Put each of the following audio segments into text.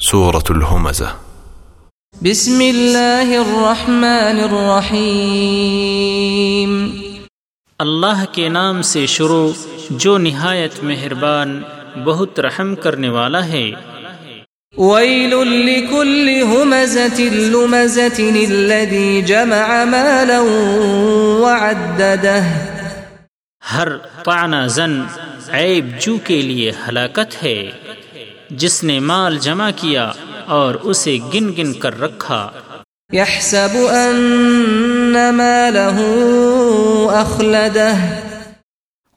سورة الهمزة بسم الله الرحمن الرحيم اللہ کے نام سے شروع جو نہایت مہربان بہت رحم کرنے والا ہے۔ ويل لكل همزة لمزة الذي جمع مالا وعدده ہر طعنہ زن عیب جو کے لیے ہلاکت ہے۔ جس نے مال جمع کیا اور اسے گن گن کر رکھا۔ يحسب أن ماله أخلده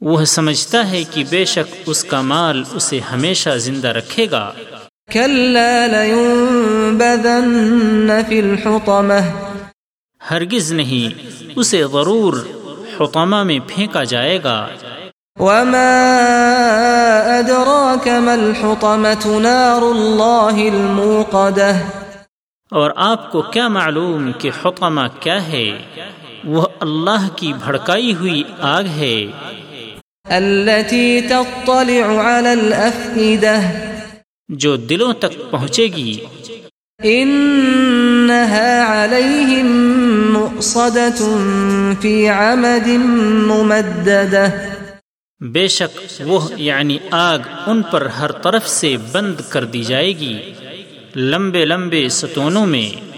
وہ سمجھتا ہے کہ بے شک اس کا مال اسے ہمیشہ زندہ رکھے گا۔ كلا لينبذن في الحطمة ہرگز نہیں اسے ضرور حطمہ میں پھینکا جائے گا۔ وما أدراك ما الحطمة نار الله الموقدة؟ اور آپ کو کیا معلوم کہ حطمہ کیا ہے؟ وہ اللہ کی بھڑکائی ہوئی آگ ہے۔ التي تطلع على الأفئدة. جو دلوں تک پہنچے گی۔ إنها عليهم مؤصدة في عمد ممددة. بے شک وہ یعنی آگ ان پر ہر طرف سے بند کر دی جائے گی۔ لمبے لمبے ستونوں میں